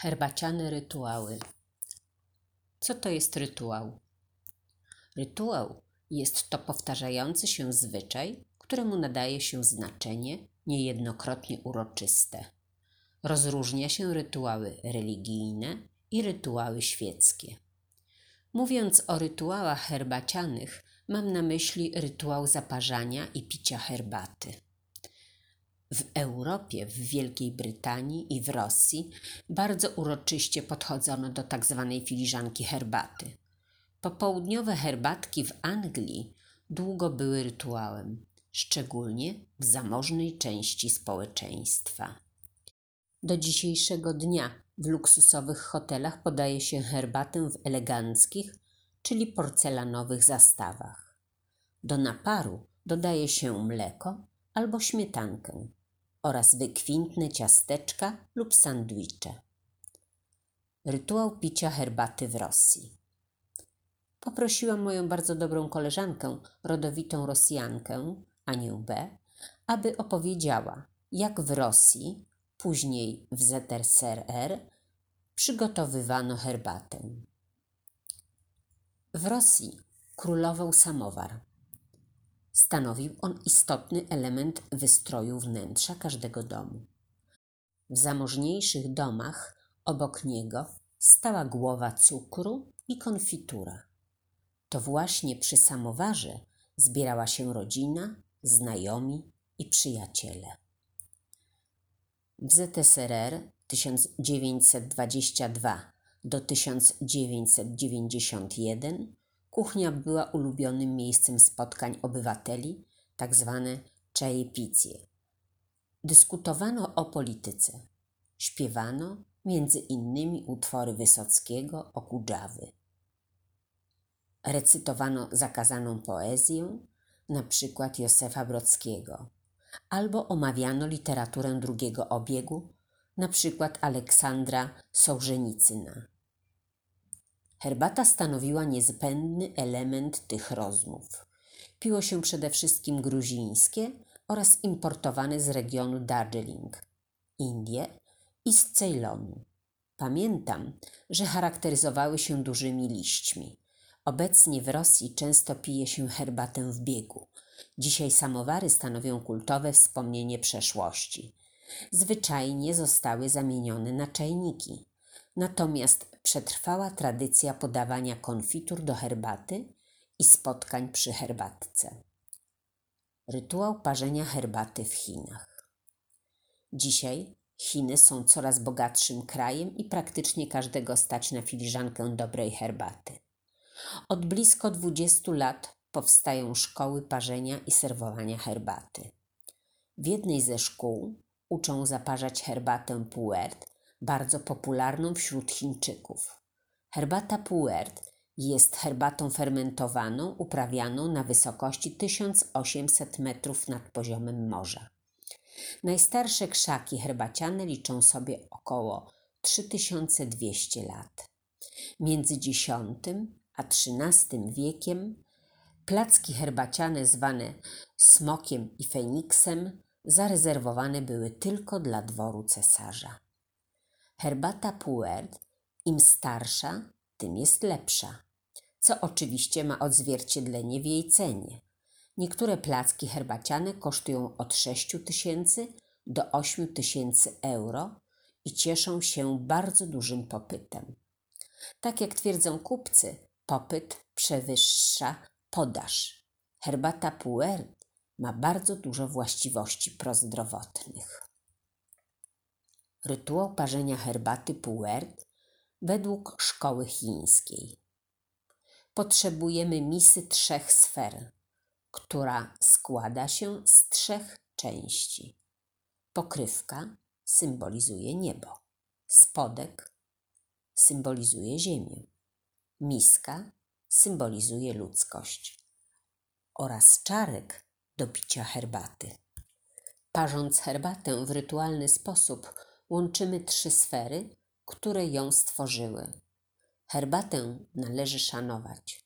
Herbaciane rytuały. Co to jest rytuał? Rytuał jest to powtarzający się zwyczaj, któremu nadaje się znaczenie niejednokrotnie uroczyste. Rozróżnia się rytuały religijne i rytuały świeckie. Mówiąc o rytuałach herbacianych, mam na myśli rytuał zaparzania i picia herbaty. W Europie, w Wielkiej Brytanii i w Rosji bardzo uroczyście podchodzono do tak zwanej filiżanki herbaty. Popołudniowe herbatki w Anglii długo były rytuałem, szczególnie w zamożnej części społeczeństwa. Do dzisiejszego dnia w luksusowych hotelach podaje się herbatę w eleganckich, czyli porcelanowych zastawach. Do naparu dodaje się mleko albo śmietankę oraz wykwintne ciasteczka lub sandwicze. Rytuał picia herbaty w Rosji. Poprosiłam moją bardzo dobrą koleżankę, rodowitą Rosjankę, Anię B., aby opowiedziała, jak w Rosji, później w ZSRR, przygotowywano herbatę. W Rosji królował samowar. Stanowił on istotny element wystroju wnętrza każdego domu. W zamożniejszych domach obok niego stała głowa cukru i konfitura. To właśnie przy samowarze zbierała się rodzina, znajomi i przyjaciele. W ZSRR 1922 do 1991 Kuchnia była ulubionym miejscem spotkań obywateli, tak zwane czajepicje. Dyskutowano o polityce. Śpiewano między innymi utwory Wysockiego o Kudżawy. Recytowano zakazaną poezję, na przykład Józefa Brockiego, albo omawiano literaturę drugiego obiegu, na przykład Aleksandra Sołżenicyna. Herbata stanowiła niezbędny element tych rozmów. Piło się przede wszystkim gruzińskie oraz importowane z regionu Darjeeling, Indie i z Ceylonu. Pamiętam, że charakteryzowały się dużymi liśćmi. Obecnie w Rosji często pije się herbatę w biegu. Dzisiaj samowary stanowią kultowe wspomnienie przeszłości. Zwyczajnie zostały zamienione na czajniki. Natomiast przetrwała tradycja podawania konfitur do herbaty i spotkań przy herbatce. Rytuał parzenia herbaty w Chinach. Dzisiaj Chiny są coraz bogatszym krajem i praktycznie każdego stać na filiżankę dobrej herbaty. Od blisko 20 lat powstają szkoły parzenia i serwowania herbaty. W jednej ze szkół uczą zaparzać herbatę puert bardzo popularną wśród Chińczyków. Herbata Puert jest herbatą fermentowaną uprawianą na wysokości 1800 metrów nad poziomem morza. Najstarsze krzaki herbaciane liczą sobie około 3200 lat. Między X a XIII wiekiem placki herbaciane zwane smokiem i feniksem zarezerwowane były tylko dla dworu cesarza. Herbata Puert im starsza, tym jest lepsza, co oczywiście ma odzwierciedlenie w jej cenie. Niektóre placki herbaciane kosztują od 6 tysięcy do 8 tysięcy euro i cieszą się bardzo dużym popytem. Tak jak twierdzą kupcy, popyt przewyższa podaż. Herbata Puert ma bardzo dużo właściwości prozdrowotnych. Rytuał parzenia herbaty Puert według szkoły chińskiej. Potrzebujemy misy trzech sfer, która składa się z trzech części. Pokrywka symbolizuje niebo, spodek symbolizuje ziemię, miska symbolizuje ludzkość oraz czarek do picia herbaty. Parząc herbatę w rytualny sposób, łączymy trzy sfery, które ją stworzyły. Herbatę należy szanować.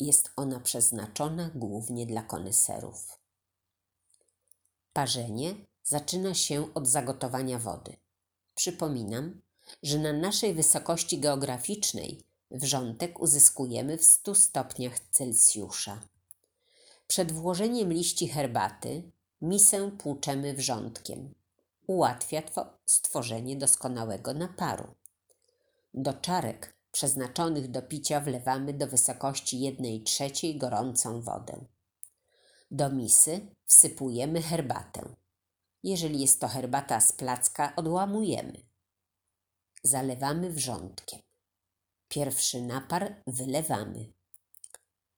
Jest ona przeznaczona głównie dla koneserów. Parzenie zaczyna się od zagotowania wody. Przypominam, że na naszej wysokości geograficznej wrzątek uzyskujemy w 100 stopniach Celsjusza. Przed włożeniem liści herbaty misę płuczemy wrzątkiem. Ułatwia stworzenie doskonałego naparu. Do czarek przeznaczonych do picia wlewamy do wysokości 1 trzeciej gorącą wodę. Do misy wsypujemy herbatę. Jeżeli jest to herbata z placka, odłamujemy. Zalewamy wrzątkiem. Pierwszy napar wylewamy.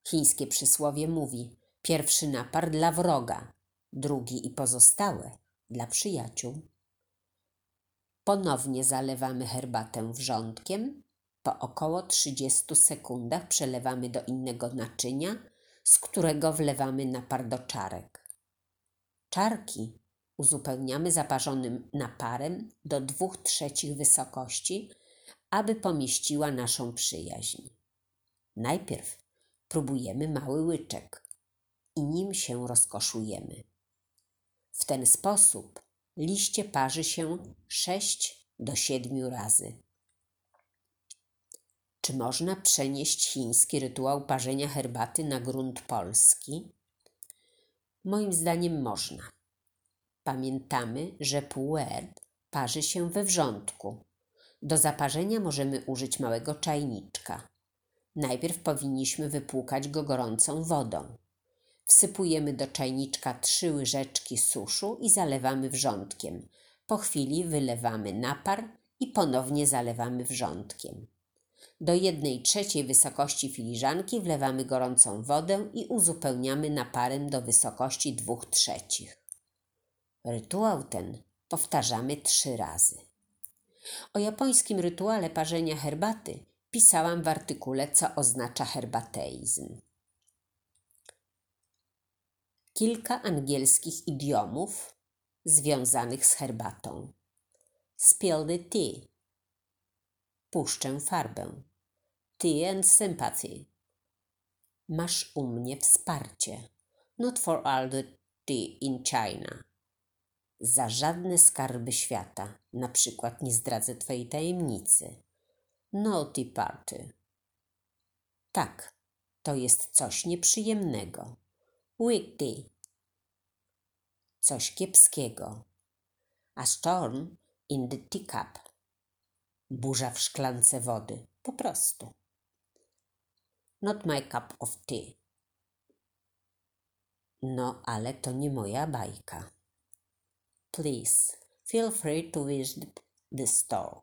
Chińskie przysłowie mówi: pierwszy napar dla wroga, drugi i pozostałe dla przyjaciół. Ponownie zalewamy herbatę wrzątkiem. Po około 30 sekundach przelewamy do innego naczynia, z którego wlewamy napar do czarek. Czarki uzupełniamy zaparzonym naparem do 2 trzecich wysokości, aby pomieściła naszą przyjaźń. Najpierw próbujemy mały łyczek i nim się rozkoszujemy. W ten sposób liście parzy się 6 do 7 razy. Czy można przenieść chiński rytuał parzenia herbaty na grunt polski? Moim zdaniem można. Pamiętamy, że puer parzy się we wrzątku. Do zaparzenia możemy użyć małego czajniczka. Najpierw powinniśmy wypłukać go gorącą wodą. Wsypujemy do czajniczka trzy łyżeczki suszu i zalewamy wrzątkiem. Po chwili wylewamy napar i ponownie zalewamy wrzątkiem. Do jednej trzeciej wysokości filiżanki wlewamy gorącą wodę i uzupełniamy naparem do wysokości dwóch trzecich. Rytuał ten powtarzamy trzy razy. O japońskim rytuale parzenia herbaty pisałam w artykule Co oznacza herbateizm. Kilka angielskich idiomów związanych z herbatą. Spill the tea. Puszczę farbę. Tea and sympathy. Masz u mnie wsparcie. Not for all the tea in China. Za żadne skarby świata, na przykład nie zdradzę twojej tajemnicy. No tea party. Tak, to jest coś nieprzyjemnego. Tea. Coś kiepskiego. A storm in the teacup burza w szklance wody. Po prostu. Not my cup of tea. No, ale to nie moja bajka. Please, feel free to visit the store.